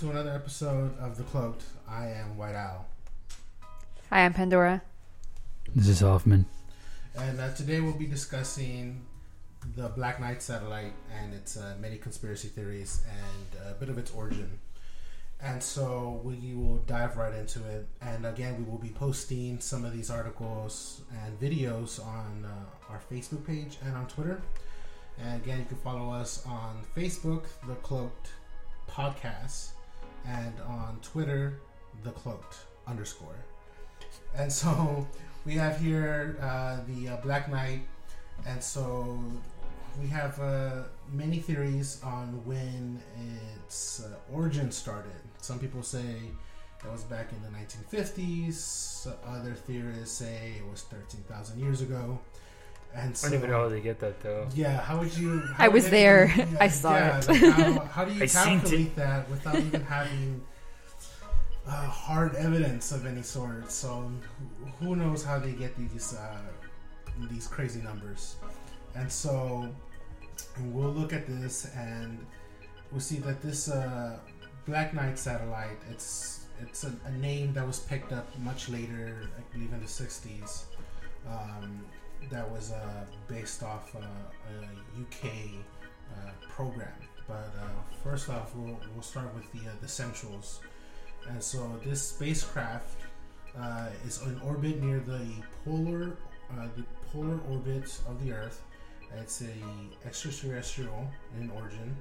To another episode of The Cloaked. I am White Owl. Hi, I'm Pandora. This is Hoffman. And uh, today we'll be discussing the Black Knight satellite and its uh, many conspiracy theories and a bit of its origin. And so we will dive right into it. And again, we will be posting some of these articles and videos on uh, our Facebook page and on Twitter. And again, you can follow us on Facebook, The Cloaked Podcast, and on Twitter, The Cloaked underscore. And so we have here uh, the uh, Black Knight, and so we have uh, many theories on when its uh, origin started. Some people say it was back in the 1950s. Other theorists say it was 13,000 years ago. And so, I don't even know how they get that though. yeah, how would you? How I was it- there. yeah, I saw yeah, it. like how, how do you I seen it. calculate that without even having uh, hard evidence of any sort? So who, who knows how they get these uh, these crazy numbers? And so we'll look at this and we'll see that this uh, Black Knight satellite it's it's a, a name that was picked up much later, I believe in the '60s. Um, that was uh, based off uh, a UK uh, program. But uh, first off, we'll, we'll start with the uh, the centrals. And so this spacecraft is in orbit near the polar the polar orbit of the Earth. It's a extraterrestrial in origin.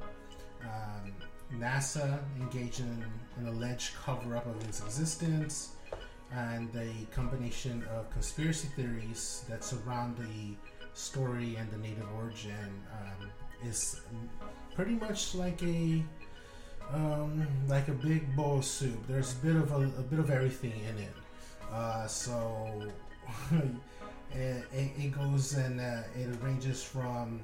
Um, NASA engaged in an alleged cover up of its existence and a combination of conspiracy theories that surround the story and the native origin um, is pretty much like a um, like a big bowl of soup. There's a bit of a, a bit of everything in it. Uh, so it, it, goes and uh, it ranges from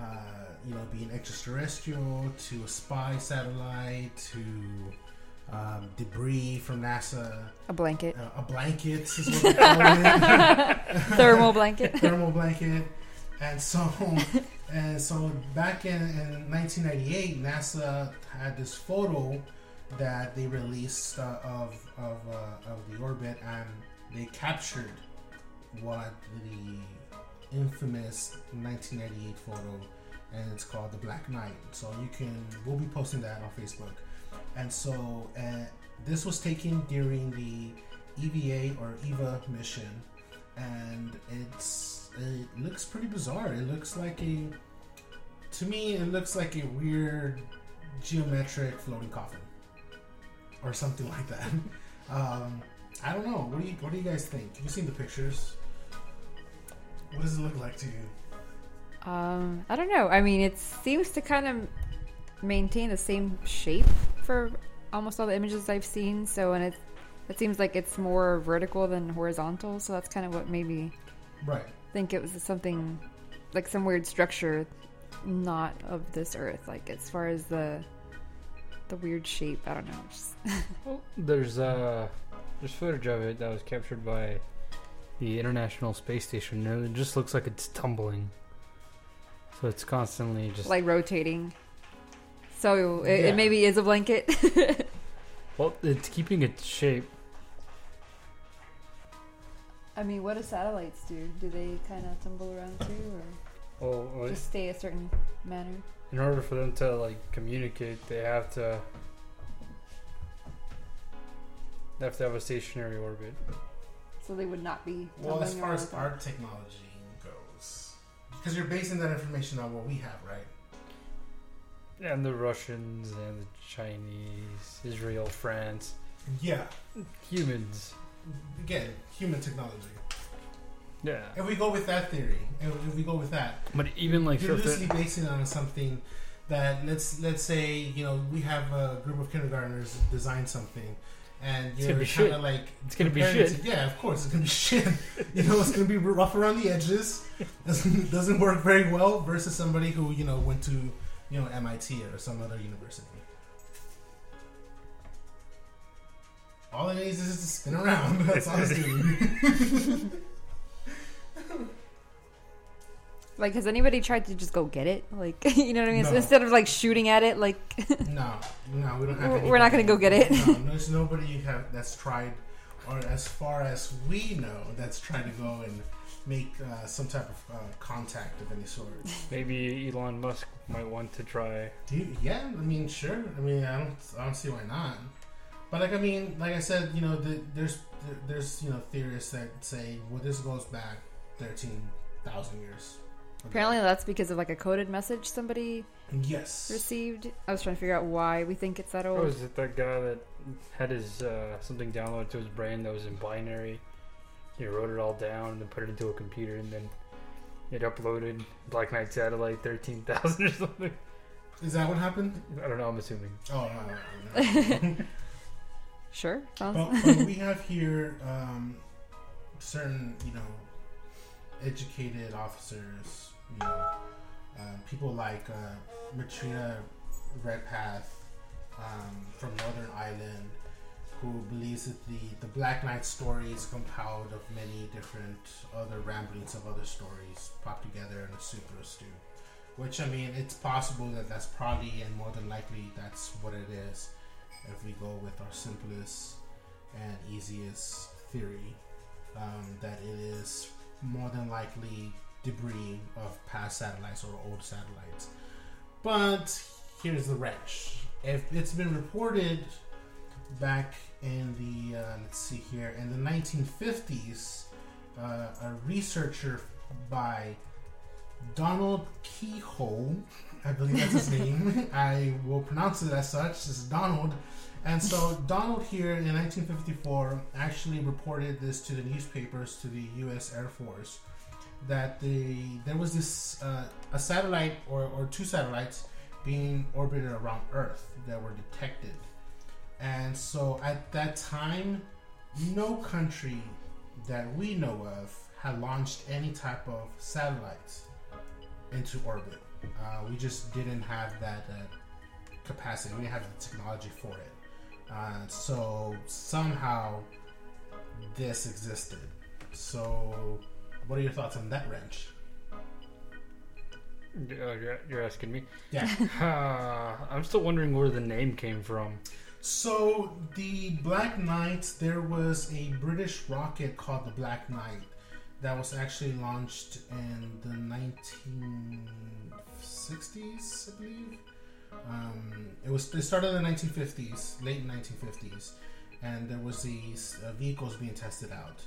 uh, you know being extraterrestrial to a spy satellite to um, debris from NASA, A blanket. uh, a blanket is what they call it, Thermal blanket. thermal blanket, and so and so back in, in 1998, NASA had this photo that they released uh, of of uh, of the orbit, and they captured what the infamous 1998 photo, and it's called the Black Knight. So you can we'll be posting that on Facebook. And so uh, this was taken during the EVA or EVA mission, and it's it looks pretty bizarre. It looks like a to me it looks like a weird geometric floating coffin or something like that. Um, I don't know. What do you what do you guys think? Have you seen the pictures? What does it look like to you? Um, I don't know. I mean, it seems to kind of maintain the same shape for almost all the images I've seen. So, and it it seems like it's more vertical than horizontal. So that's kind of what made me Right. think it was something like some weird structure, not of this Earth. Like as far as the the weird shape, I don't know. Just, Well, there's uh, there's footage of it that was captured by the International Space Station. and It just looks like it's tumbling. So it's constantly just like rotating. So it, Yeah. it maybe is a blanket. well, it's keeping its shape. I mean, what do satellites do? Do they kind of tumble around too, or Oh, well, just stay a certain manner? in order for them to like communicate, they have to they have to have a stationary orbit. So they would not be. Well, as far as our technology goes, because you're basing that information on what we have, right? And the Russians and the Chinese, Israel, France, Yeah. humans. Again, human technology. Yeah. If we go with that theory, if we go with that, But even like you're loosely the- basing it on something that let's let's say you know we have a group of kindergartners design something, and you're kind of like it's gonna be shit. to- yeah, of course it's gonna be shit. you know, it's gonna be rough around the edges. Doesn't doesn't work very well versus somebody who you know went to you know MIT or some other university. All it needs is to spin around. That's all it's doing. Like, has anybody tried to just go get it? Like, you know what I mean? So instead of like shooting at it, like, No, no, we don't have. We're- we're not gonna go get it. No, there's nobody have that's tried, or as far as we know, that's tried to go and make uh, some type of uh, contact of any sort. Maybe Elon Musk might want to try. Do you, yeah, I mean, sure. I mean, I don't, I don't see why not. But like, I mean, like I said, you know, the, there's there, there's you know theorists that say, well, this goes back thirteen thousand years. ago. apparently that's because of like a coded message somebody yes. received. I was trying to figure out why we think it's that Oh, old. is it that guy that had his uh, something downloaded to his brain that was in binary? He wrote it all down and then put it into a computer and then it uploaded Black Knight Satellite thirteen thousand or something. Is that what happened? I don't know. I'm assuming. Oh no, no, no. Sure, sounds. but, but we have here um, certain, you know, educated officers, you know, uh, people like uh, Matrina Redpath um, from Northern Ireland, who believes that the, the Black Knight story is compiled of many different other ramblings of other stories popped together in a a stew. Which, I mean, it's possible that that's probably and more than likely that's what it is if we go with our simplest and easiest theory um, that it is more than likely debris of past satellites or old satellites. But here's the wrench. If it's been reported back in the, uh, let's see here, in the 1950s, uh, a researcher by Donald Keyhoe, I believe that's his name. I will pronounce it as such. This is Donald. And so Donald here in 1954 actually reported this to the newspapers, to the U.S. Air Force, that the there was this uh, a satellite or, or two satellites being orbited around Earth that were detected. And so at that time, no country that we know of had launched any type of satellites into orbit. Uh, we just didn't have that uh, capacity. We didn't have the technology for it. Uh, so somehow this existed. So, what are your thoughts on that wrench? Uh, you're, you're asking me. Yeah. Uh, I'm still wondering where the name came from. So the Black Knight, there was a British rocket called the Black Knight that was actually launched in the 1960s, I believe. Um, it was it started in the 1950s, late 1950s, and there was these uh, vehicles being tested out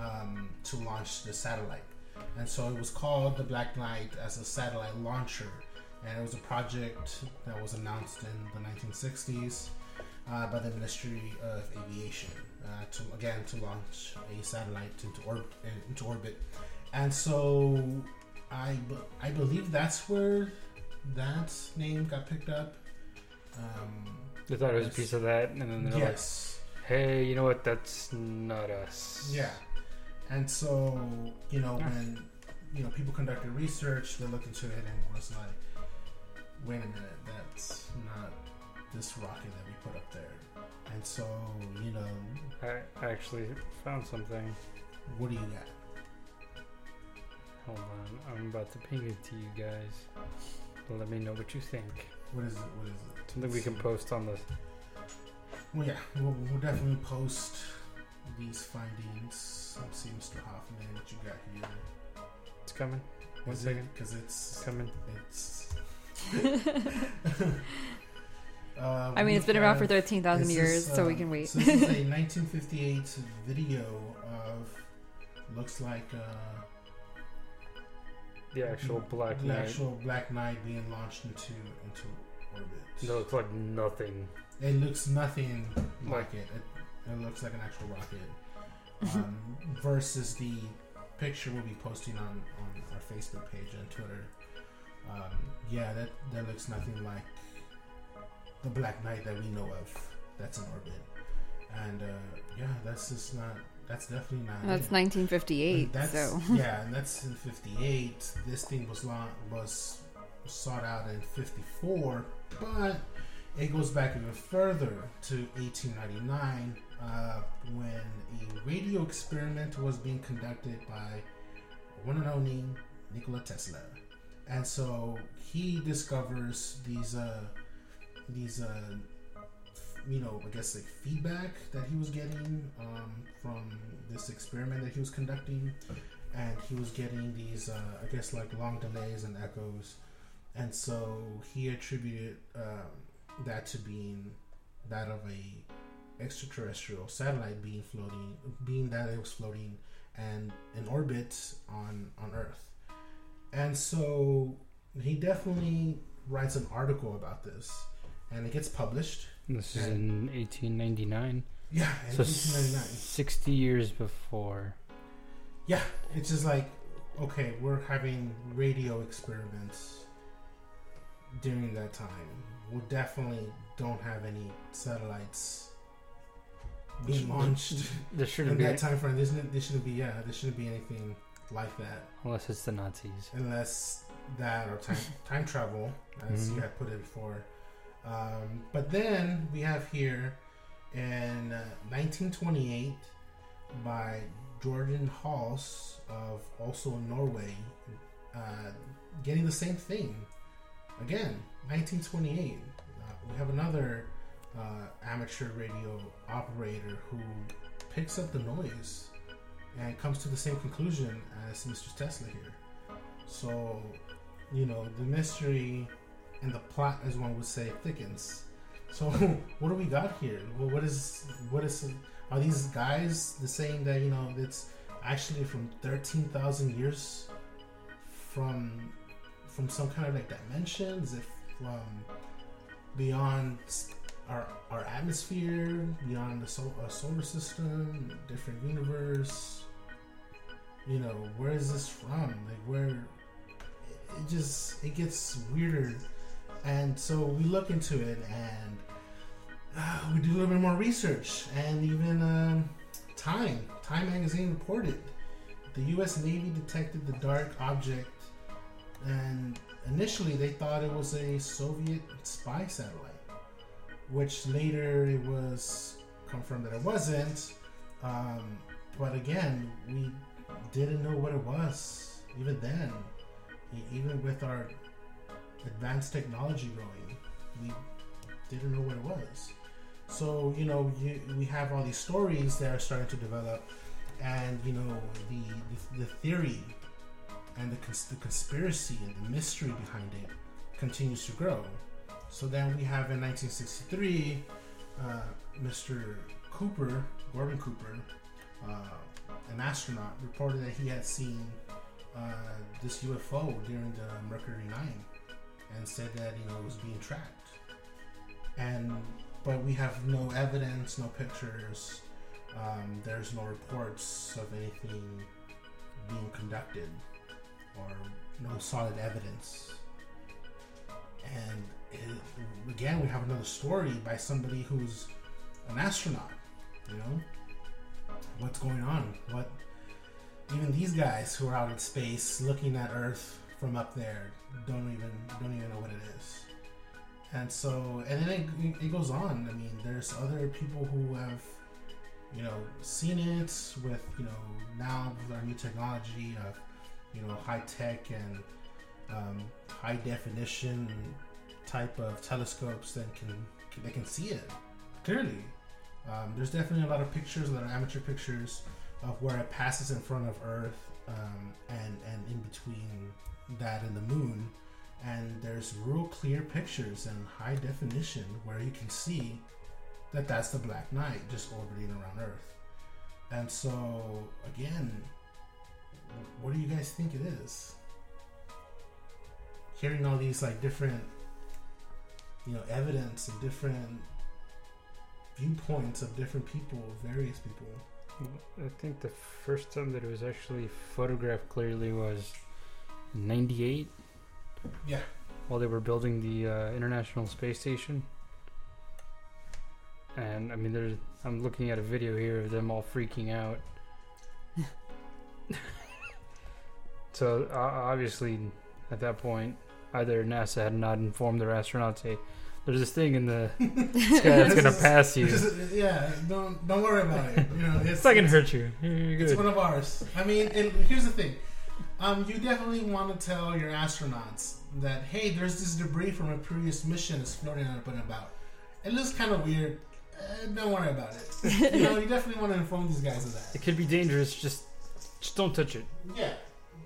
um, to launch the satellite, and so it was called the Black Knight as a satellite launcher, and it was a project that was announced in the 1960s uh, by the Ministry of Aviation uh, to again to launch a satellite into, orb- into orbit, and so I I believe that's where that name got picked up. Um, They thought it was a piece of that, and then they're yes, like, "Hey, you know what? That's not us." yeah, and so you know when you know people conducted research, they looked into it and was like, wait a minute, that's not this rocket that we put up there. And so you know, I actually found something. what do you got? Hold on, I'm about to ping it to you guys. Let me know what you think. What is it? What is it? Something we can post on this. Well, yeah, we'll, we'll definitely post these findings Let's see, Mr. Hoffman, what you got here? It's coming. One Is second. Because It's it's coming. it's. Uh, I mean, it's been around for 13,000 years, is, so we can wait. So this is a 1958 video of looks like uh, The actual Black the Knight. actual Black Knight being launched into into orbit. No, it's like nothing. It looks nothing like it. It, it looks like an actual rocket. Um, versus the picture we'll be posting on, on our Facebook page and Twitter. Um, yeah, that, that looks nothing like the Black Knight that we know of that's in orbit. And uh, yeah, that's just not, that's definitely not. That's it. 1958, And that's, so. yeah, and that's in '58. This thing was long, was sought out in '54, but it goes back even further to 1899 uh, when a radio experiment was being conducted by one and only Nikola Tesla, and so he discovers these uh, these uh, you know, I guess like feedback that he was getting um, from this experiment that he was conducting, and he was getting these, uh, I guess, like long delays and echoes, and so he attributed um, that to being that of a extraterrestrial satellite being floating, being that it was floating and in orbit on on Earth, and so he definitely writes an article about this, and it gets published. This is in 1899. Yeah, in So 1899. 60 years before. Yeah, it's just like, okay, we're having radio experiments during that time. We definitely don't have any satellites being launched There shouldn't in be, that time frame. There shouldn't, there shouldn't be, yeah, there shouldn't be anything like that unless it's the Nazis. unless that or time time travel, as Mhm. you had put it before. Um, but then we have here in uh, 1928 by Jordan Hals of Oslo Norway, uh, getting the same thing. Again, 1928. Uh, we have another uh, amateur radio operator who picks up the noise and comes to the same conclusion as Mr. Tesla here. So, you know, the mystery and the plot, as one would say, thickens. So, what do we got here? Well, what is what is are these guys the saying that you know it's actually from thirteen thousand years from from some kind of like dimensions, if from beyond our our atmosphere, beyond the sol- our solar system, different universe? You know, where is this from? Like where? It just it gets weirder, and so we look into it and uh, we do a little bit more research, and even um, Time Time magazine reported the U.S. Navy detected the dark object, and initially they thought it was a Soviet spy satellite, which later it was confirmed that it wasn't. Um, but again, we didn't know what it was even then. Even with our advanced technology growing, we didn't know what it was. So you know, you, we have all these stories that are starting to develop, and you know, the the, the theory and the, cons- the conspiracy and the mystery behind it continues to grow. So then we have in 1963, uh, Mr. Cooper, Gordon Cooper, uh, an astronaut, reported that he had seen uh, this UFO during the Mercury 9 and said that you know it was being tracked. And but we have no evidence, no pictures. Um, there's no reports of anything being conducted or no solid evidence. And it, again, we have another story by somebody who's an astronaut. You know, what's going on? What even these guys who are out in space looking at Earth from up there don't even don't even know what it is. And so, and then it, it goes on. I mean, there's other people who have, you know, seen it with, you know, now with our new technology of, you know, high tech and um, high definition type of telescopes that can they can see it clearly. Um, there's definitely a lot of pictures, a lot of amateur pictures of where it passes in front of Earth um, and and in between that and the moon. And there's real clear pictures and high definition where you can see that that's the Black Knight just orbiting around Earth. And so, again, what do you guys think it is? Hearing all these like different, you know, evidence and different viewpoints of different people, various people. I think the first time that it was actually photographed clearly was '98. Yeah. While they were building the uh, International Space Station. And I mean, there's. I'm looking at a video here of them all freaking out. so uh, obviously, at that point, either NASA had not informed their astronauts, "Hey, there's this thing in the sky that's gonna is- pass you. is- yeah, don't don't worry about it. You know, it's, It's not gonna hurt you. It's one of ours. I mean, and here's the thing. Um, you definitely want to tell your astronauts that hey, there's this debris from a previous mission that's floating up and about. It looks kind of weird. Uh, don't worry about it. You know, you definitely want to inform these guys of that. It could be dangerous. Just, just don't touch it. Yeah.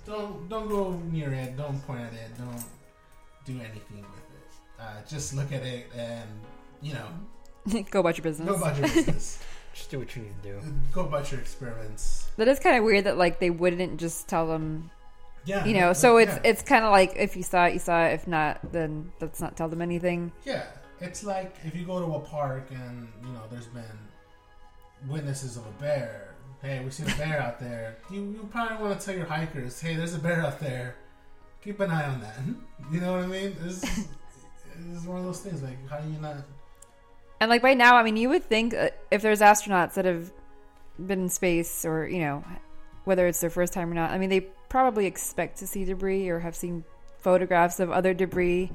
Don't don't go near it. Don't point at it. Don't do anything with it. Uh, just look at it and you know Go about your business. go about your business. Just do what you need to do. go about your experiments. That is kind of weird that like they wouldn't just tell them, Yeah. you know. yeah, So it's yeah. it's kind of like if you saw it, you saw it. If not, then let's not tell them anything. Yeah, it's like if you go to a park and you know there's been witnesses of a bear. Hey, we see a bear out there. You you probably want to tell your hikers, hey, there's a bear out there. Keep an eye on that. You know what I mean? This is one of those things. Like, how do you not? And like right now, I mean, you would think uh, if there's astronauts that have been in space, or you know, whether it's their first time or not, I mean, they probably expect to see debris or have seen photographs of other debris.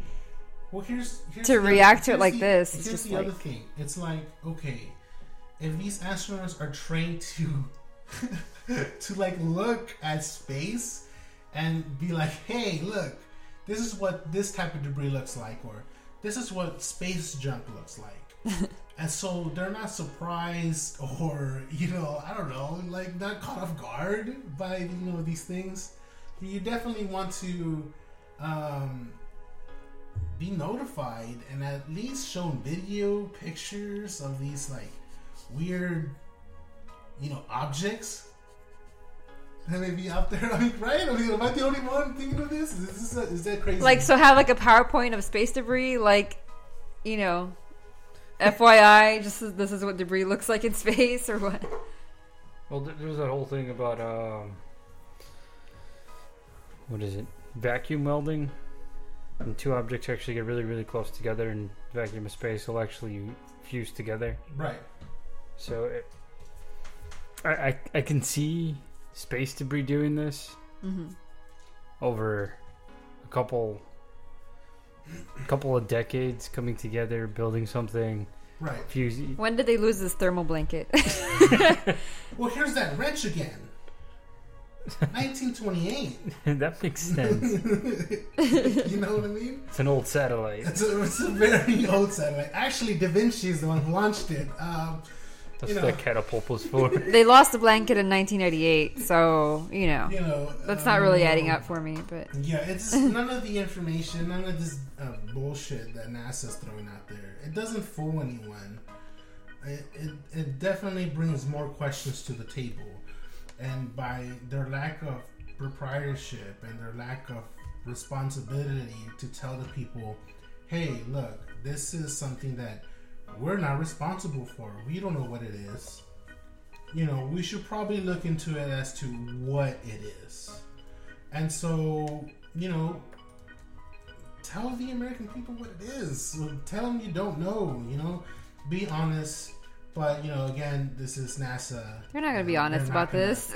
Well, here's, here's To the react to it like the- this, it's Here's just the other thing. It's like okay, if these astronauts are trained to to like look at space and be like, hey, look, this is what this type of debris looks like, or this is what space junk looks like. and so they're not surprised or, you know, I don't know, like not caught off guard by, you know, these things. You definitely want to um, be notified and at least shown video pictures of these like weird, you know, objects that may be out there. I mean, right? I mean, am I the only one thinking of this? Is, this a, is that crazy? Like, so have like a PowerPoint of space debris, like, you know, FYI, just this is what debris looks like in space, or what? Well, there's that whole thing about um, what is it? Vacuum welding. And two objects actually get really, really close together, and vacuum of space will actually fuse together. right. So it, I, I, I can see space debris doing this hmm over a couple, a couple of decades coming together, building something, Right. fusing. When did they lose this thermal blanket? Well, here's that wrench again. 1928. that makes sense. you know what I mean? It's an old satellite. It's a, it's a very old satellite. Actually, Da Vinci is the one who launched it. Um, That's you what know. that catapult was for. they lost the blanket in 1998, so you know you know, that's not really um, adding up for me. But Yeah, it's none of the information, none of this uh, bullshit that NASA's throwing out there. It doesn't fool anyone. It, it, it definitely brings more questions to the table. And by their lack of proprietorship and their lack of responsibility to tell the people, hey, look, this is something that we're not responsible for. We don't know what it is. You know, we should probably look into it as to what it is. And so, you know, tell the American people what it is. Tell them you don't know, you know, be honest. But, you know, again, this is NASA. you're not gonna be Uh, honest about gonna- this.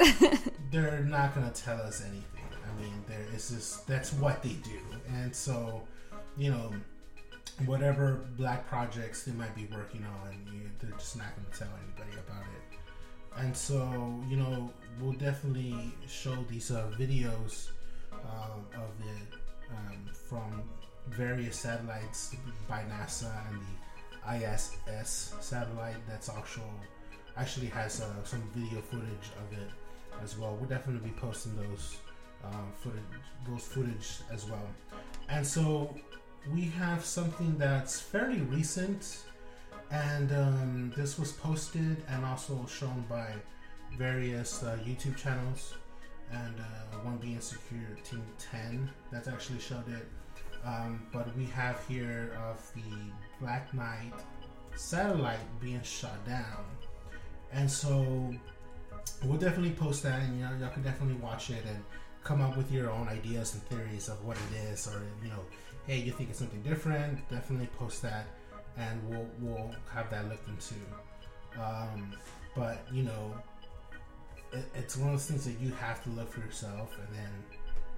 They're not going to tell us anything. I mean, there it's just that's what they do. And so, you know, whatever black projects they might be working on, they're just not going to tell anybody about it. And so, you know, we'll definitely show these uh, videos um, of it um, from various satellites by NASA and the ISS satellite that's also actually has uh, some video footage of it as well. We'll definitely be posting those uh, footage, those footage as well. And so we have something that's fairly recent, and um, this was posted and also shown by various uh, YouTube channels, and uh, one being Secure Team 10 that's actually showed it. Um, but we have here of the Black Knight satellite being shot down, and so we'll definitely post that, and you know, y'all can definitely watch it and come up with your own ideas and theories of what it is, or you know, hey, you think it's something different? Definitely post that, and we'll we'll have that looked into. Um, but you know, it, it's one of those things that you have to look for yourself, and then,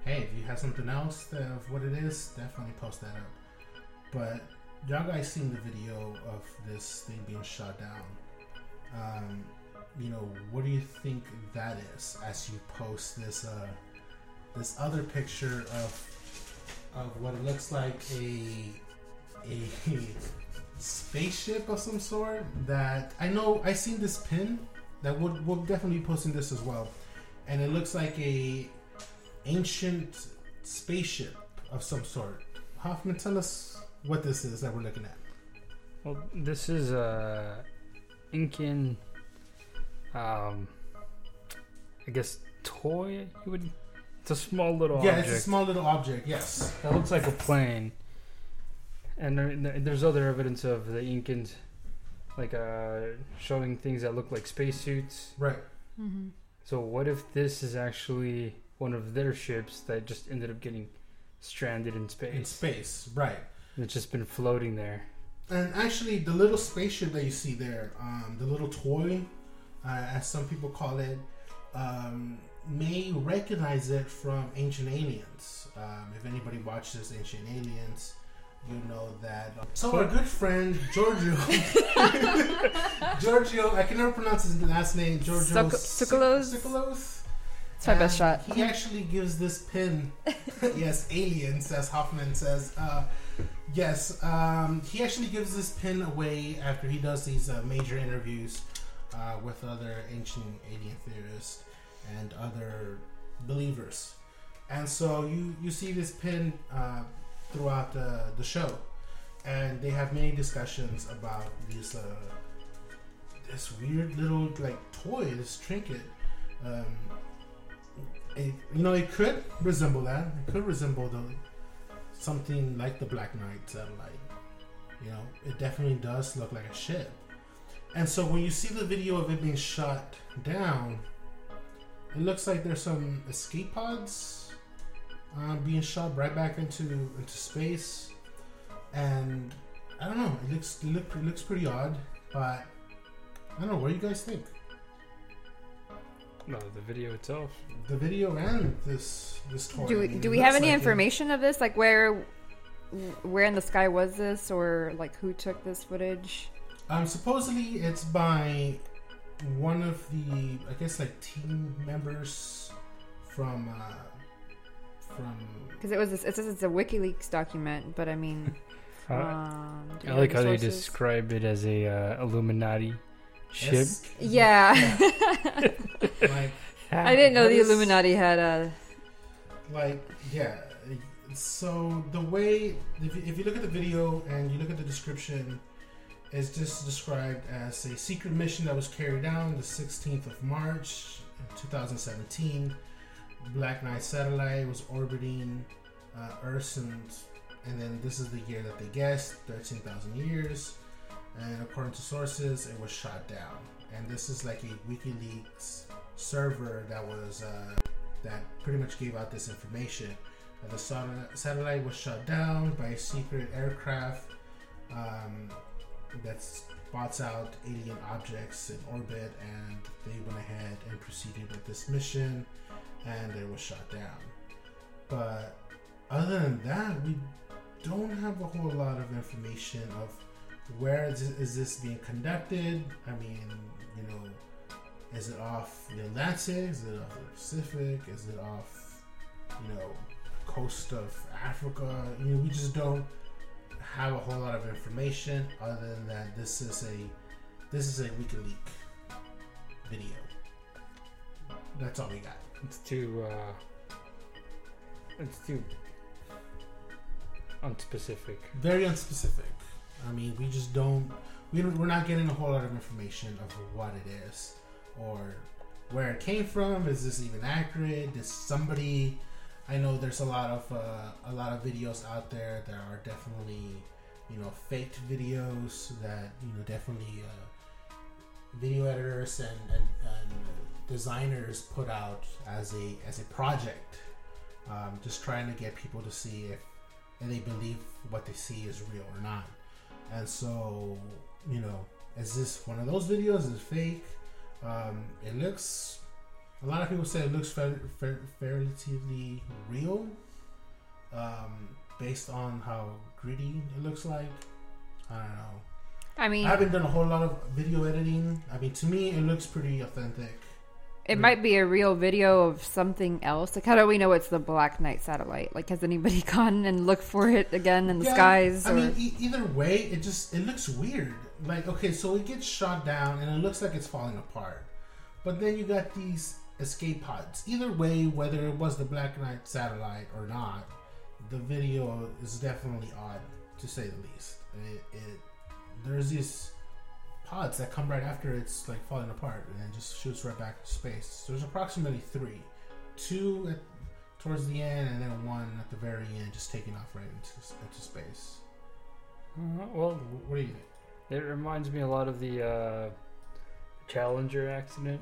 hey, if you have something else of what it is, definitely post that up. But y'all guys seen the video of this thing being shot down. Um, you know, what do you think that is as you post this uh, this other picture of of what looks like a a spaceship of some sort that I know I seen this pin that we'll, we'll definitely be posting this as well and it looks like a ancient spaceship of some sort Hoffman tell us what this is that we're looking at Well, this is a Incan, um, I guess toy. You would. It's a small little yeah object. it's a small little object yes That looks like a plane. And there, there's other evidence of the Incans, like uh, showing things that look like spacesuits. right Mm-hmm. So what if this is actually one of their ships that just ended up getting stranded in space? in space right And it's just been floating there. And actually, the little spaceship that you see there, um, the little toy, uh, as some people call it, um, may recognize it from Ancient Aliens. Um, if anybody watches Ancient Aliens, you know that. So our good friend Giorgio, Giorgio, I can never pronounce his last name. Giorgio Suk- Tsoukalos? Tsoukalos? It's my best shot. He actually gives this pin, yes, aliens, as Hoffman says. Uh, yes, um, he actually gives this pin away after he does these uh, major interviews uh, with other ancient alien theorists and other believers. And so you, you see this pin uh, throughout the, the show. And they have many discussions about this uh, this weird little like toy, this trinket. Um, it, you know, it could resemble that. It could resemble the something like the Black Knight satellite. You know, it definitely does look like a ship. And so when you see the video of it being shot down, it looks like there's some escape pods uh, being shot right back into into space. And I don't know. It looks it, look, it looks pretty odd, but I don't know. What do you guys think? No, the video itself. The video and this this toy. Do we, do we have any like it- information of this? Like where where in the sky was this, or like who took this footage? Um, supposedly it's by one of the, I guess, like team members from uh, from. Because it was this, it says it's a WikiLeaks document, but I mean, Uh, um, I like the how they describe it as a uh, Illuminati ship. S- Yeah, like I didn't know the is- Illuminati had a. like yeah. So the way, if you, if you look at the video and you look at the description, it's just described as a secret mission that was carried out the 16th of March, 2017. Black Knight satellite was orbiting uh, Earth, and, and then this is the year that they guessed 13,000 years. And according to sources, it was shot down. And this is like a WikiLeaks server that was uh, that pretty much gave out this information. Uh, the sat- satellite was shot down by a secret aircraft um, that spots out alien objects in orbit, and they went ahead and proceeded with this mission, and it was shot down. But other than that, we don't have a whole lot of information of where is this, being conducted. I mean, you know, is it off the Atlantic? Is it off the Pacific? Is it off, you know, coast of Africa? You know, we just don't have a whole lot of information other than that this is a this is a WikiLeaks video. That's all we got. It's too. Uh, it's too unspecific. Very unspecific. I mean, we just don't. We don't, we're not getting a whole lot of information of what it is or where it came from. Is this even accurate? Is somebody? I know there's a lot of uh, a lot of videos out there that are definitely you know faked videos that you know definitely uh, video editors and, and, and designers put out as a as a project, um, just trying to get people to see if and they believe what they see is real or not. And so, you know, is this one of those videos? Is it fake? Um, it looks. A lot of people say it looks fairly, real, um, based on how gritty it looks like. I don't know. I mean, I haven't done a whole lot of video editing. I mean, to me, it looks pretty authentic. it might be a real video of something else. Like, how do we know it's the Black Knight satellite? Like, has anybody gone and looked for it again in the Yeah, skies? I mean, e- either way, it just it looks weird. Like, okay, so it gets shot down and it looks like it's falling apart, but then you got these escape pods. Either way, whether it was the Black Knight satellite or not, the video is definitely odd to say the least. It, it there's these pods that come right after it's like falling apart and then just shoots right back to space. There's approximately three, two at, towards the end and then one at the very end, just taking off right into into space. Uh, well, What do you think? it reminds me a lot of the uh, Challenger accident.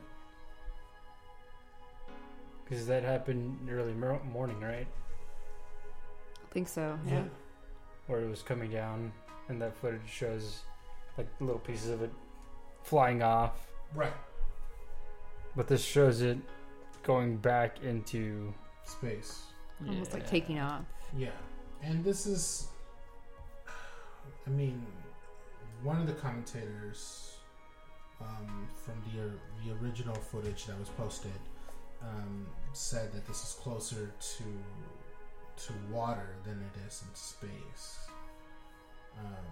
Because that happened early mor- morning, right? I think so. Yeah. Where it was coming down, and that footage shows like little pieces of it flying off. Right. But this shows it going back into Space. Almost like taking off. Yeah. And this is, I mean, one of the commentators um, from the the original footage that was posted um, said that this is closer to to water than it is in space. Um,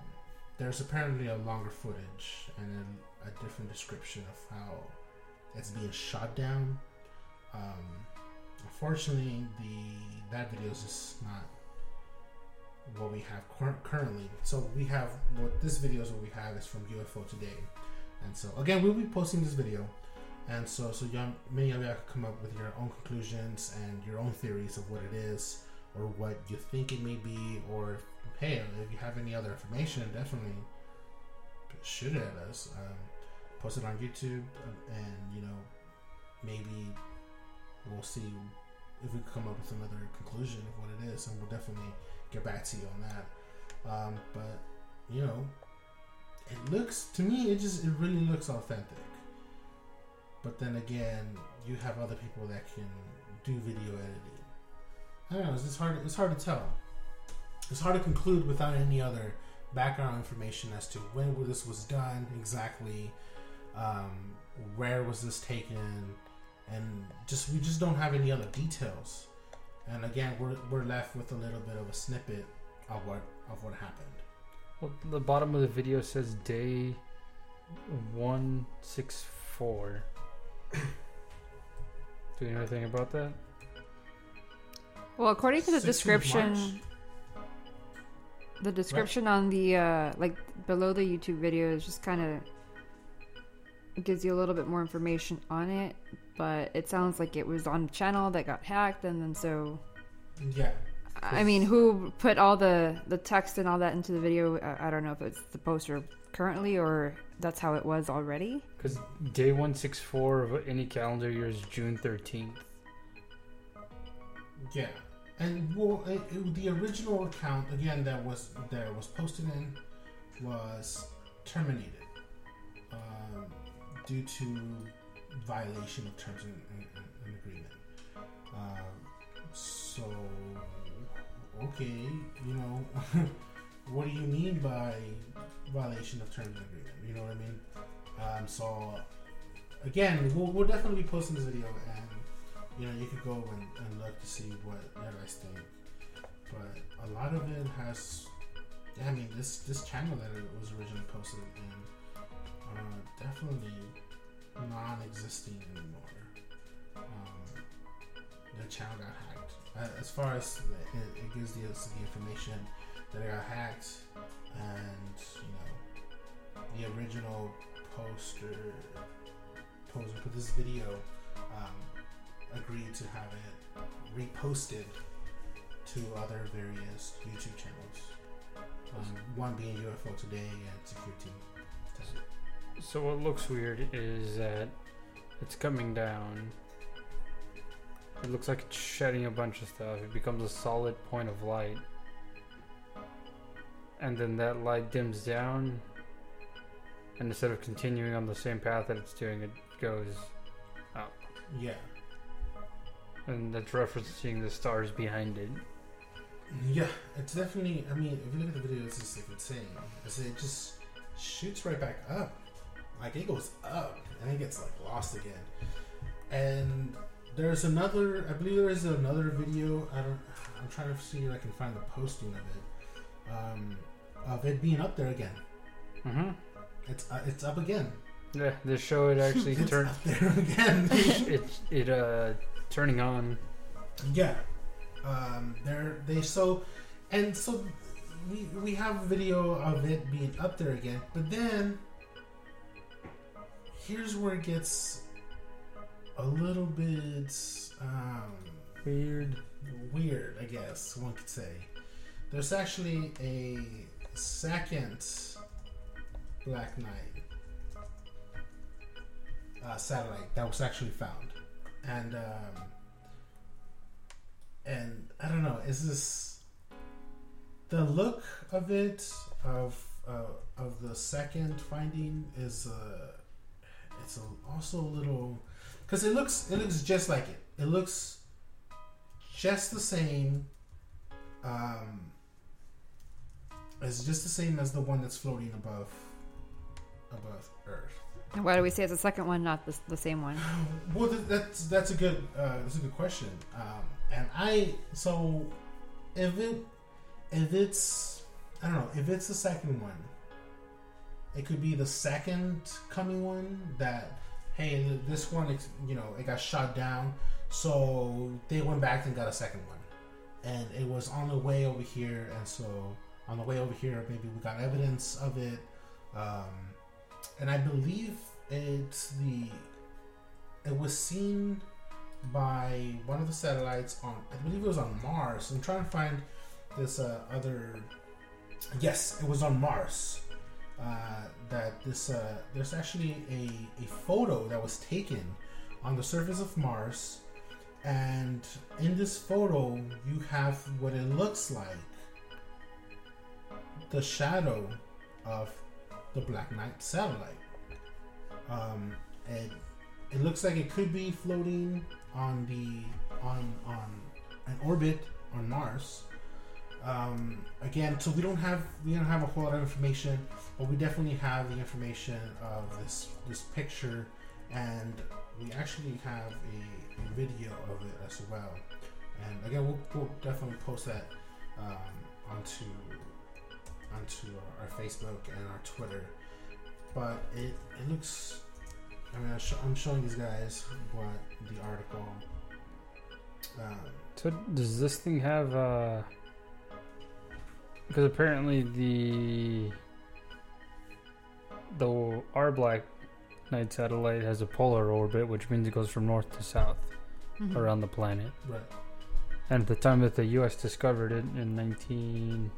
there's apparently a longer footage and a, a different description of how it's being shot down. Um, unfortunately, the that video is just not what we have cur- currently. So we have what this video is what we have is from UFO Today, and so again we'll be posting this video, and so so young many of you come up with your own conclusions and your own theories of what it is or what you think it may be, or hey, if you have any other information, definitely shoot it at us. Um, post it on YouTube, and you know maybe we'll see if we come up with another conclusion of what it is, and we'll definitely get back to you on that. Um, but you know, it looks to me, it just it really looks authentic. But then again, you have other people that can do video editing. I don't know. It's hard. It's hard to tell. It's hard to conclude without any other background information as to when this was done exactly, um, where was this taken, and just we just don't have any other details. And again, we're, we're left with a little bit of a snippet of what of what happened. Well, the bottom of the video says day one six four. Do you know anything about that? Well, according to the description, the description on the uh, like below the YouTube video is just kind of gives you a little bit more information on it. But it sounds like it was on a channel that got hacked, and then so Yeah, I mean, who put all the the text and all that into the video? I, I don't know if it's the poster currently or that's how it was already. Because day one six four of any calendar year is June thirteenth. yeah. And well, it, it- the original account again that was that was posted in was terminated um, due to violation of terms and, and, and agreement. Um, so, okay, you know, what do you mean by violation of terms and agreement? You know what I mean? Um, so, again, we'll, we'll definitely be posting this video, and you know, you could go and, and look to see what you guys think. But a lot of it has, I mean, this this channel that it was originally posted in, uh, definitely non-existing anymore. Um, the channel got hacked. Uh, as far as it, it gives the, the information that it got hacked, and you know, the original poster poster for this video um, agreed to have it reposted to other various YouTube channels. Um, one being UFO Today and Security. So what looks weird is that it's coming down. It looks like it's shedding a bunch of stuff. It becomes a solid point of light. And then that light dims down. And instead of continuing on the same path that it's doing, it goes up. Yeah. and that's referencing the stars behind it. Yeah, it's definitely. I mean, if you look at the video, it's just like insane. It's, it just shoots right back up, like it goes up and it gets like lost again. And there's another. I believe there is another video. I don't. I'm trying to see if I can find the posting of it. Um, of it being up there again. Mm-hmm. It's uh, it's up again. Yeah, the show it actually it's turn. up there again. it it uh turning on. Yeah. Um, they're they so and so we we have video of it being up there again, but then here's where it gets a little bit um, Weird. weird, I guess one could say. There's actually a second Black Knight uh, satellite that was actually found, and um, and I don't know, is this the look of it of uh, of the second finding is uh, it's a, also a little because it looks it looks just like it. It looks just the same. Um, it's just the same as the one that's floating above above Earth. And why do we say it's the second one, not the, the same one? Well, that's that's a good uh, that's a good question. Um, and I so if it if it's I don't know if it's the second one, it could be the second coming one that hey this one you know it got shot down, so they went back and got a second one, and it was on the way over here, and so on the way over here maybe we got evidence of it. Um, and I believe it's the it was seen by one of the satellites on I believe it was on Mars. I'm trying to find this uh, other yes, it was on Mars. Uh, that this uh, there's actually a, a photo that was taken on the surface of Mars, and in this photo you have what it looks like the shadow of the Black Knight satellite. Um, and it looks like it could be floating on the on on an orbit on Mars. Um, again, so we don't have we don't have a whole lot of information, but we definitely have the information of this this picture, and we actually have a, a video of it as well. And again, we'll, we'll definitely post that um, onto onto our, our Facebook and our Twitter. But it it looks. I mean, I sh- I'm showing these guys what the article. Um, So does this thing have uh because apparently the the our Black Knight satellite has a polar orbit which means it goes from north to south Mhm. around the planet right. and at the time that the US discovered it in 19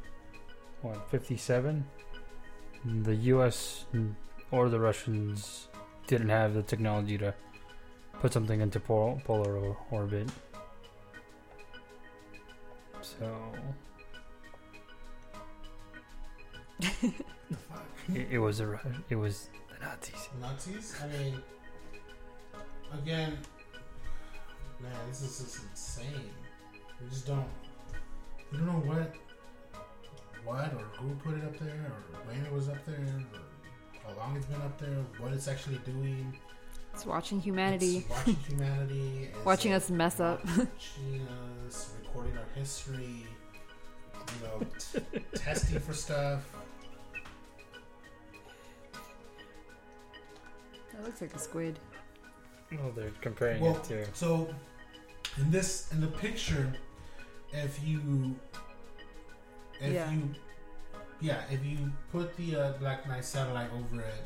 what 57 the US or the Russians didn't have the technology to put something into pol- polar orbit so It, it was a it was the Nazis. Nazis? I mean, again, man, this is just insane. We just don't, we don't know what, what or who put it up there, or when it was up there, or how long it's been up there, what it's actually doing. It's watching humanity, It's watching humanity, it's, watching uh, us mess up. watching us, recording our history, you know, t- testing for stuff. That looks like a squid. Oh, they're comparing Well, it to. So, in this in the picture, if you if Yeah. you yeah if you put the uh, Black Knight satellite over it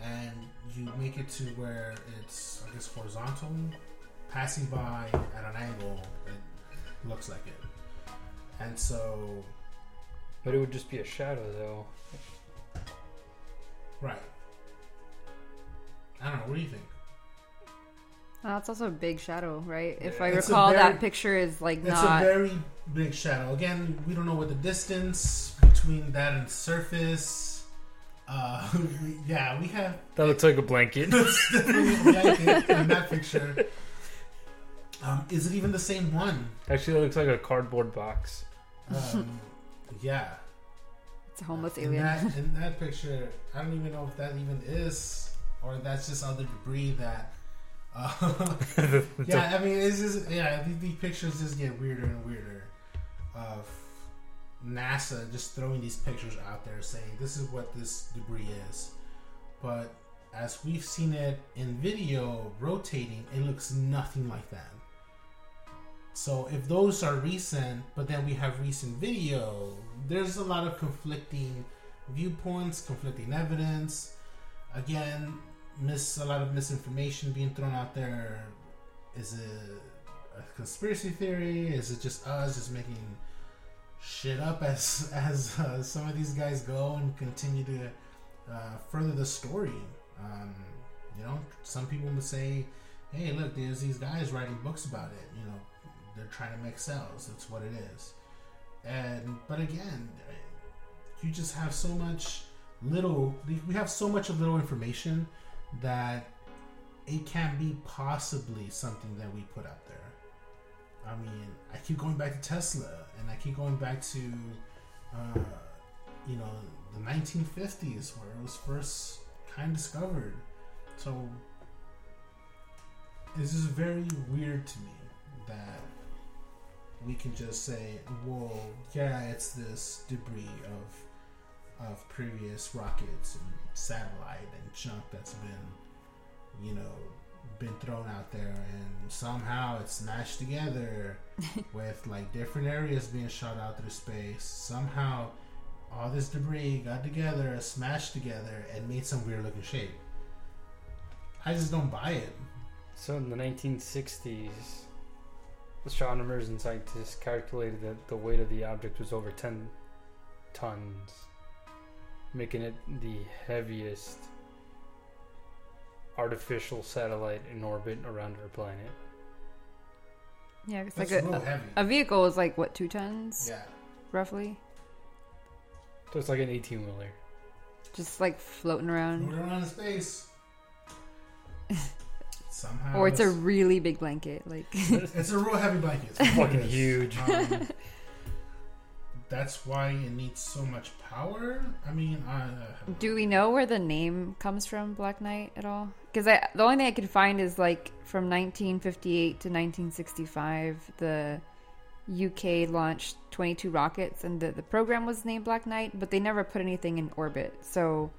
and you make it to where it's I guess horizontal, passing by at an angle, it looks like it. And so, But it would just be a shadow, though. right. I don't know. What do you think? It's also a big shadow, right? If I It's a recall, very- that picture is like It's not. a very big shadow. Again, we don't know what the distance between that and surface. Uh, we, yeah, we have That looks like a blanket. it's definitely a blanket in that picture. Um, is it even the same one? Actually, it looks like a cardboard box. Um, yeah, it's a homeless in alien. that in that picture, I don't even know if that even is, or that's just other debris that. Uh, yeah, I mean, it's just yeah. These, these pictures just get weirder and weirder. Of NASA just throwing these pictures out there, saying this is what this debris is, but as we've seen it in video rotating, it looks nothing like that. So if those are recent, but then we have recent video, there's a lot of conflicting viewpoints, conflicting evidence. Again, miss a lot of misinformation being thrown out there. Is it a conspiracy theory? Is it just us just making shit up as as uh, some of these guys go and continue to uh, further the story? Um, you know, some people would say, "Hey, look, there's these guys writing books about it." You know, they're trying to make sales. That's what it is. And but again, you just have so much little. We have so much of little information that it can't be possibly something that we put out there. I mean, I keep going back to Tesla, and I keep going back to, uh, you know, the 1950s where it was first kind of discovered. So it's just very weird to me that we can just say, "Whoa, yeah, it's this debris of of previous rockets and satellite and junk that's been, you know, been thrown out there, and somehow it's smashed together with like different areas being shot out through space. Somehow, all this debris got together, smashed together, and made some weird looking shape. I just don't buy it. So in the 1960s, astronomers and scientists calculated that the weight of the object was over 10 tons, making it the heaviest artificial satellite in orbit around our planet. Yeah, it's That's like real a, heavy. a vehicle is like what two tons yeah. roughly, So it's like an 18 wheeler. just like floating around. Floating around in space. Somehow. Or it's a really big blanket, like It's a real heavy blanket. It's fucking huge. Um, that's why it needs so much power. I mean, I, uh, Do we know where the name comes from, Black Knight, at all? Because the only thing I could find is like from 1958 to 1965, the UK launched 22 rockets, and the, the program was named Black Knight, but they never put anything in orbit. So,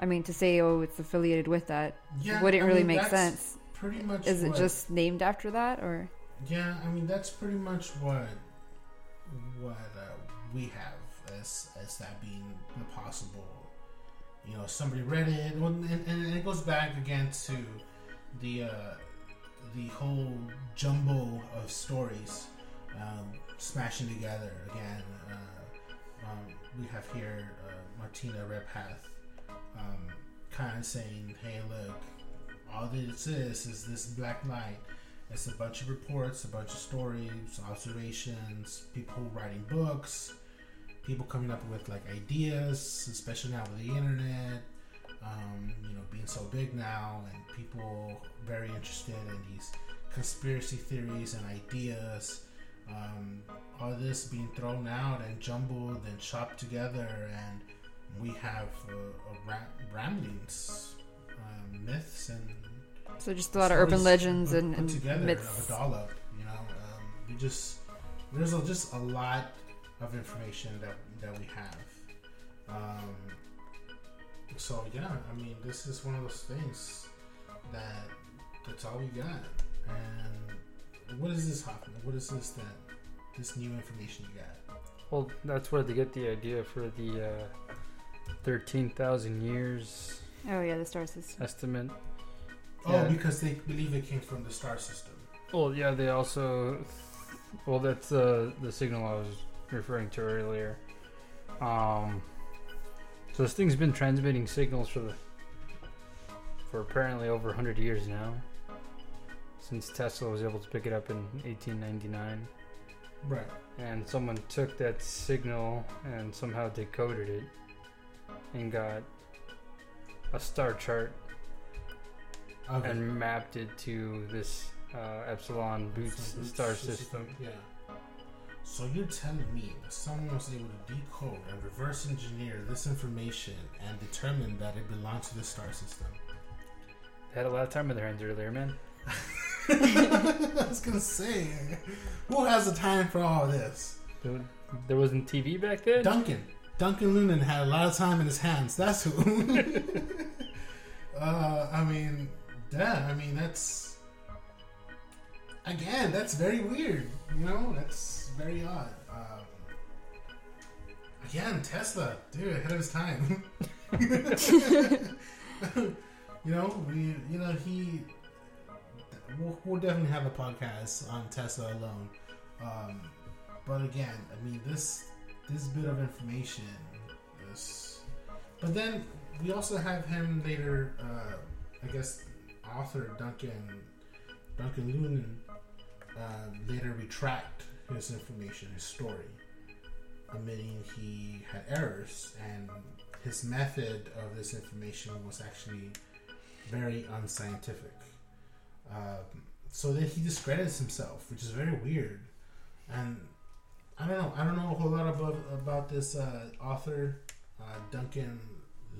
I mean, to say, oh, it's affiliated with that yeah, wouldn't I really mean, make that's sense. Pretty much. Is it just named after that, or Yeah, I mean that's pretty much what what we have as as that being the possible. You know, somebody read it, and, and it goes back again to the uh, the whole jumble of stories um, smashing together again. Uh, um, we have here uh, Martina Redpath um, kind of saying, "Hey, look, all this is is this Black light. It's a bunch of reports, a bunch of stories, observations, people writing books, people coming up with like ideas, especially now with the internet, um, you know, being so big now, and people very interested in these conspiracy theories and ideas. Um, all this being thrown out and jumbled and chopped together, and we have uh, uh, ra- ramblings, um, myths, and so just a lot of urban legends put- and, put and together myths? a dollop. You know, um, we just there's a, just a lot of information that that we have. Um, so yeah, I mean, this is one of those things that that's all we got. And what is this, Hoffman? What is this that this new information you got? Well, that's where they get the idea for the uh, thirteen thousand years Oh yeah, the star system. estimate. Oh, Yeah. because they believe it came from the star system. Well, yeah, they also. Well, that's uh, the signal I was referring to earlier. Um, so this thing's been transmitting signals for the for apparently over 100 years now. Since Tesla was able to pick it up in 1899, Right. and someone took that signal and somehow decoded it and got a star chart Okay. and mapped it to this uh, Epsilon Boötis star system, system. Yeah. So you're telling me that someone was able to decode and reverse engineer this information and determine that it belonged to the star system? They had a lot of time on their hands earlier, man. I was gonna say, who has the time for all this? There, there wasn't TV back then. Duncan. Duncan Lunan had a lot of time in his hands. That's who. uh, I mean, yeah. I mean, that's again, that's very weird. You know, that's very odd. Um, again, Tesla, dude, ahead of his time. you know, we, you know, he. We'll, we'll definitely have a podcast on Tesla alone. Um, but again, I mean, this this bit of information is. But then we also have him later. Uh, I guess author Duncan Duncan Lunan uh, later retract his information, his story, admitting he had errors and his method of this information was actually very unscientific. Um, so then he discredits himself, which is very weird. And I don't know. I don't know a whole lot about about this uh, author, uh, Duncan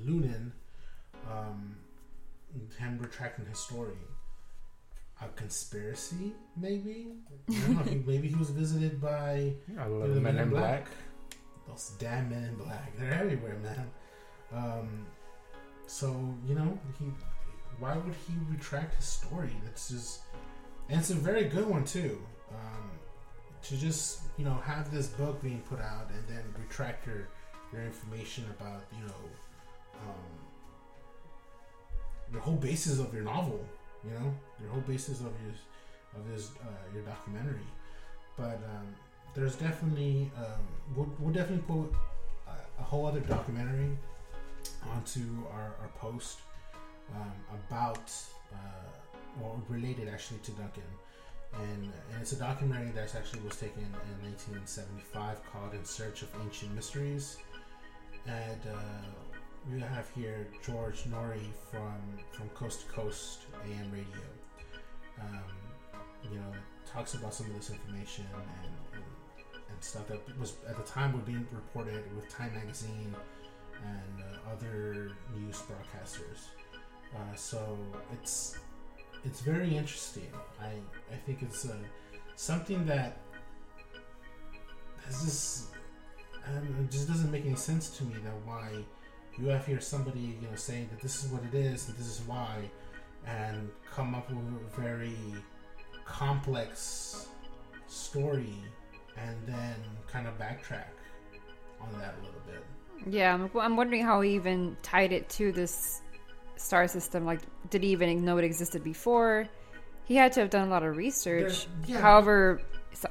Lunan. Um, him retracting his story. A conspiracy, maybe. Know. maybe he was visited by I you know, the Men in Black. those damn men in black. They're everywhere, man. Um, so you know, he. Why would he retract his story? That's just, and it's a very good one too. Um, to just you know have this book being put out and then retract your your information about you know um, the whole basis of your novel. You know, your whole basis of your of his uh, your documentary. But um, there's definitely um, we'll, we'll definitely put a, a whole other documentary onto our, our post um, about uh, or related actually to Duncan and, and it's a documentary that actually was taken in 1975 called In Search of Ancient Mysteries and uh, we have here George Noory from from Coast to Coast AM radio um, you know talks about some of this information and, and and stuff that was at the time was being reported with Time Magazine and uh, other news broadcasters. Uh, so it's it's very interesting. I I think it's uh, something that has this. Um, it just doesn't make any sense to me that why you have here somebody you know saying that this is what it is and this is why, and come up with a very complex story and then kind of backtrack on that a little bit. Yeah, I'm, I'm wondering how he even tied it to this star system. Like, did he even know it existed before? He had to have done a lot of research. Yeah. However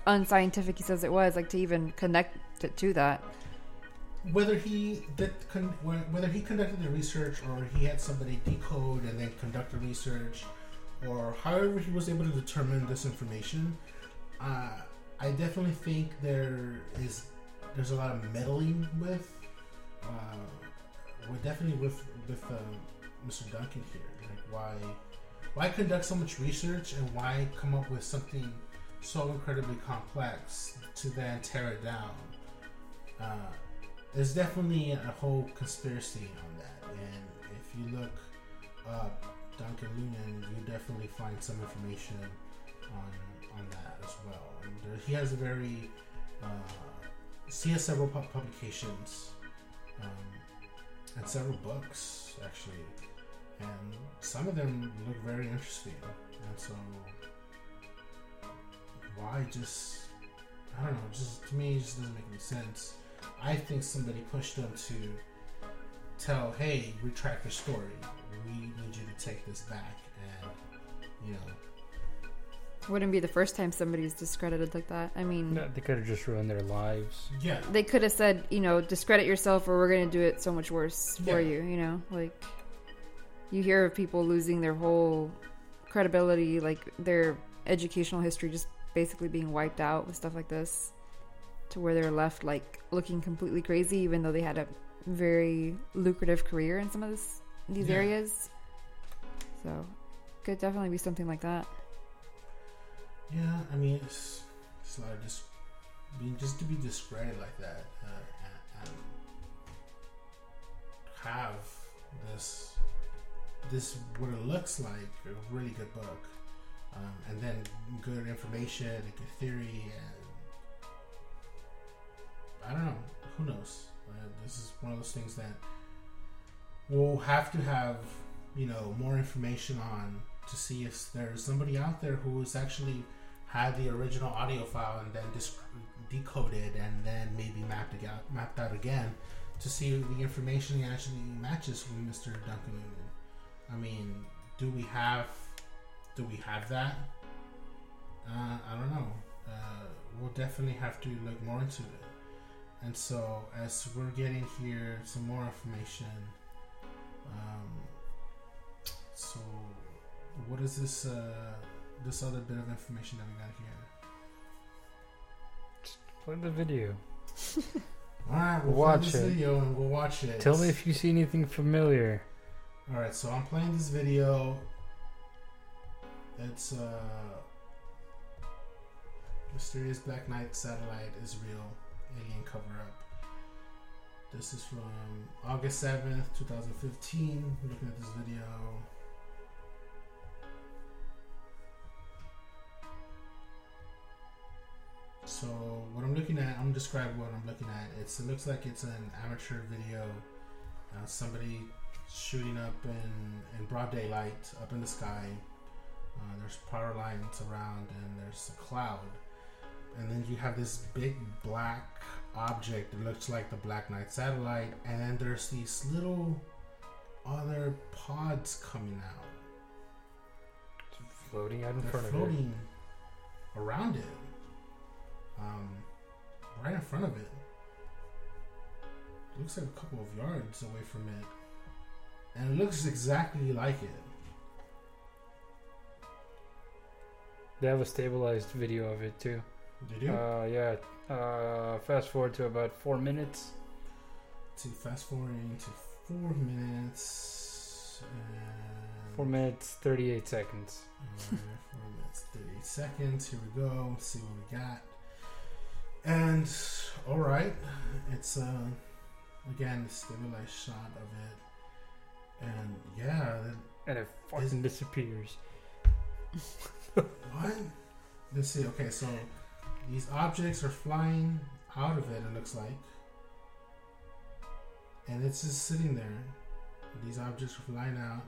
unscientific he says it was, like to even connect it to that. Whether he did, con- whether he conducted the research or he had somebody decode and then conduct the research, or however he was able to determine this information, uh, I definitely think there is there's a lot of meddling with, uh, with definitely with with uh, Mr. Duncan here. Like why why conduct so much research and why come up with something so incredibly complex to then tear it down? Uh, there's definitely a whole conspiracy on that, and if you look up Duncan Lunan, you definitely find some information on on that as well. And there, he has a very uh, he has several pu- publications um, and several books actually, and some of them look very interesting. And so, why just? I don't know. Just to me, it just doesn't make any sense. I think somebody pushed them to tell, "Hey, retract your story. We need you to take this back." And you know, Wouldn't be the first time somebody's discredited like that. I mean, No, they could have just ruined their lives. yeah, they could have said, you know, discredit yourself or we're going to do it so much worse for Yeah. you, you know? Like, you hear of people losing their whole credibility, like their educational history just basically being wiped out with stuff like this, to where they're left, like, looking completely crazy, even though they had a very lucrative career in some of this, these Yeah. areas. So, could definitely be something like that. yeah. I mean, it's it's of just being just to be discredited like that uh, and, and have this this what it looks like a really good book, um, and then good information and good theory and I don't know. Who knows? Uh, this is one of those things that we'll have to have, you know, more information on to see if there's somebody out there who has actually had the original audio file and then dis- decoded and then maybe mapped out, mapped out again to see if the information actually matches with Mr. Duncan Lunan. I mean, do we have do we have that? Uh, I don't know. Uh, we'll definitely have to look more into it. And so, as we're getting here some more information, um, so what is this uh, this other bit of information that we got here? Play the video. All right, we'll Watch play this it. video and we'll watch it. Tell me if you see anything familiar. All right, so I'm playing this video. It's uh, mysterious Black Knight satellite is real, alien cover up. This is from August seventh, two thousand fifteen. Looking at this video. So what I'm looking at, I'm describing what I'm looking at. It's it looks like it's an amateur video. Uh, somebody shooting up in, in broad daylight up in the sky. Uh, there's power lines around and there's a cloud. And then you have this big black object that looks like the Black Knight satellite. And then there's these little other pods coming out. Floating out in They're front of it. floating around it. Um, right in front of it. Looks like a couple of yards away from it. And it looks exactly like it. They have a stabilized video of it too. Did you? Uh, yeah. Uh, fast forward to about four minutes. to fast forwarding to four minutes. Four minutes, thirty-eight seconds. Four minutes, 30 seconds. Here we go. Let's see what we got. And, alright. It's, uh, again, a stabilized shot of it. And, yeah, that, And it fucking disappears. what? Let's see. Okay, so these objects are flying out of it, it looks like. And it's just sitting there. These objects are flying out.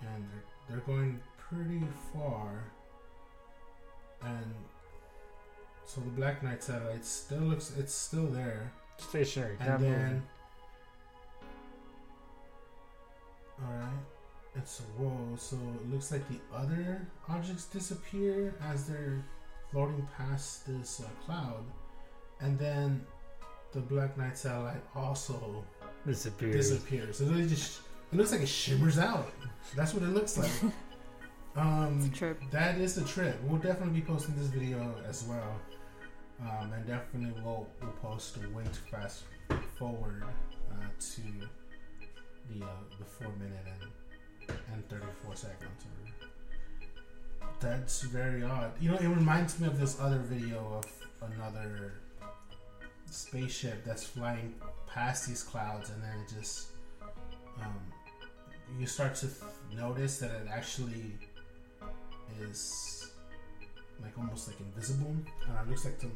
And they're, they're going pretty far. And so the Black Knight satellite still looks, it's still there. Stationary. And then, moving. all right, it's a whoa. So it looks like the other objects disappear as they're floating past this uh, cloud, and then the Black Knight satellite also disappears. disappears. So it just it looks like it shimmers out. That's what it looks like. Um, It's a trip. that is the trip. We'll definitely be posting this video as well. Um, and definitely we'll, we'll post a way to fast forward uh, to the uh, the four minute and, and 34 seconds. That's very odd. You know, it reminds me of this other video of another spaceship that's flying past these clouds, and then it just um, you start to th- notice that it actually is like almost like invisible. Uh, it looks like the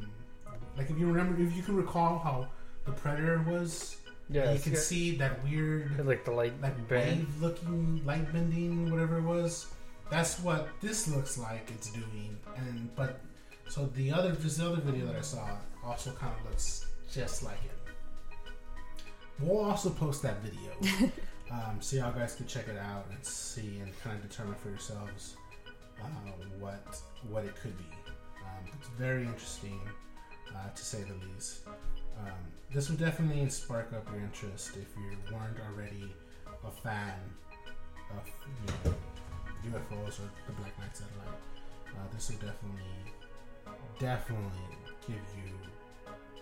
like if you remember if you can recall how the predator was. Yeah, you can see that weird like the light like band. wave looking light bending whatever it was that's what this looks like it's doing. And but so the other this other video that I saw also kind of looks just like it. We'll also post that video, um, so y'all guys can check it out and see and kind of determine for yourselves uh, what what it could be. Um, it's very interesting, uh, to say the least. Um, this will definitely spark up your interest if you weren't already a fan of you know, UFOs or the Black Knight satellite. Uh, this will definitely, definitely give you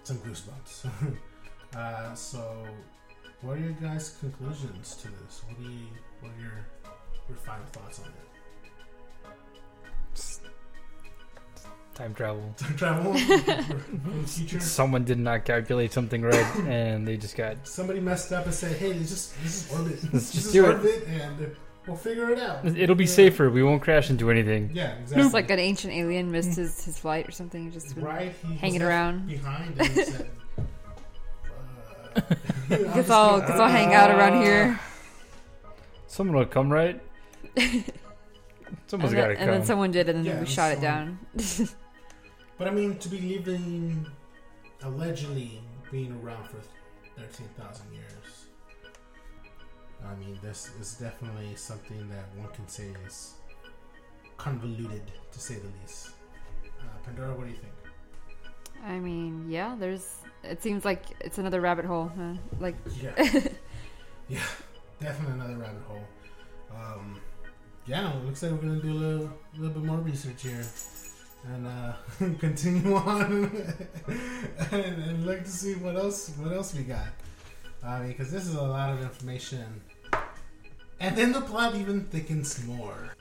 some goosebumps. uh, so, what are your guys' conclusions to this? What do you, what are your your final thoughts on it? Time travel. Time travel future. Someone did not calculate something right, and they just got. Somebody messed up and said, "Hey, this is this is orbit. Let's this just is do it." orbit, and we'll figure it out." It'll be Yeah. safer. We won't crash into anything. Yeah, exactly. It's like an ancient alien missed his, his flight or something. Just right. Hanging around. behind and he said, uh, I'm Gets just all gonna- gets all hang out around here. Someone will come, right? Someone's and, got then, to and then someone did, and then Yeah, we shot it down. But I mean, to be living, allegedly being around for thirteen thousand years. I mean, this is definitely something that one can say is convoluted, to say the least. Uh, Pandora, what do you think? I mean, yeah, there's. It seems like it's another rabbit hole. Uh, like, Yeah, yeah, definitely another rabbit hole. Um, yeah, it looks like we're gonna do a little, little bit more research here, and uh, continue on and, and look to see what else what else we got. I mean, because this is a lot of information, and then the plot even thickens more.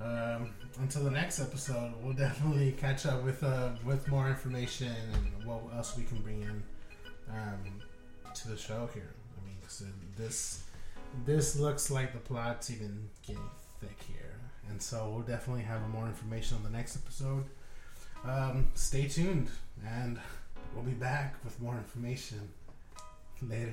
Um, until the next episode, we'll definitely catch up with uh, with more information and what else we can bring in um, to the show here. I mean, 'cause, this this looks like the plot's even getting thick here, and so we'll definitely have more information on the next episode. Um, stay tuned, and we'll be back with more information later.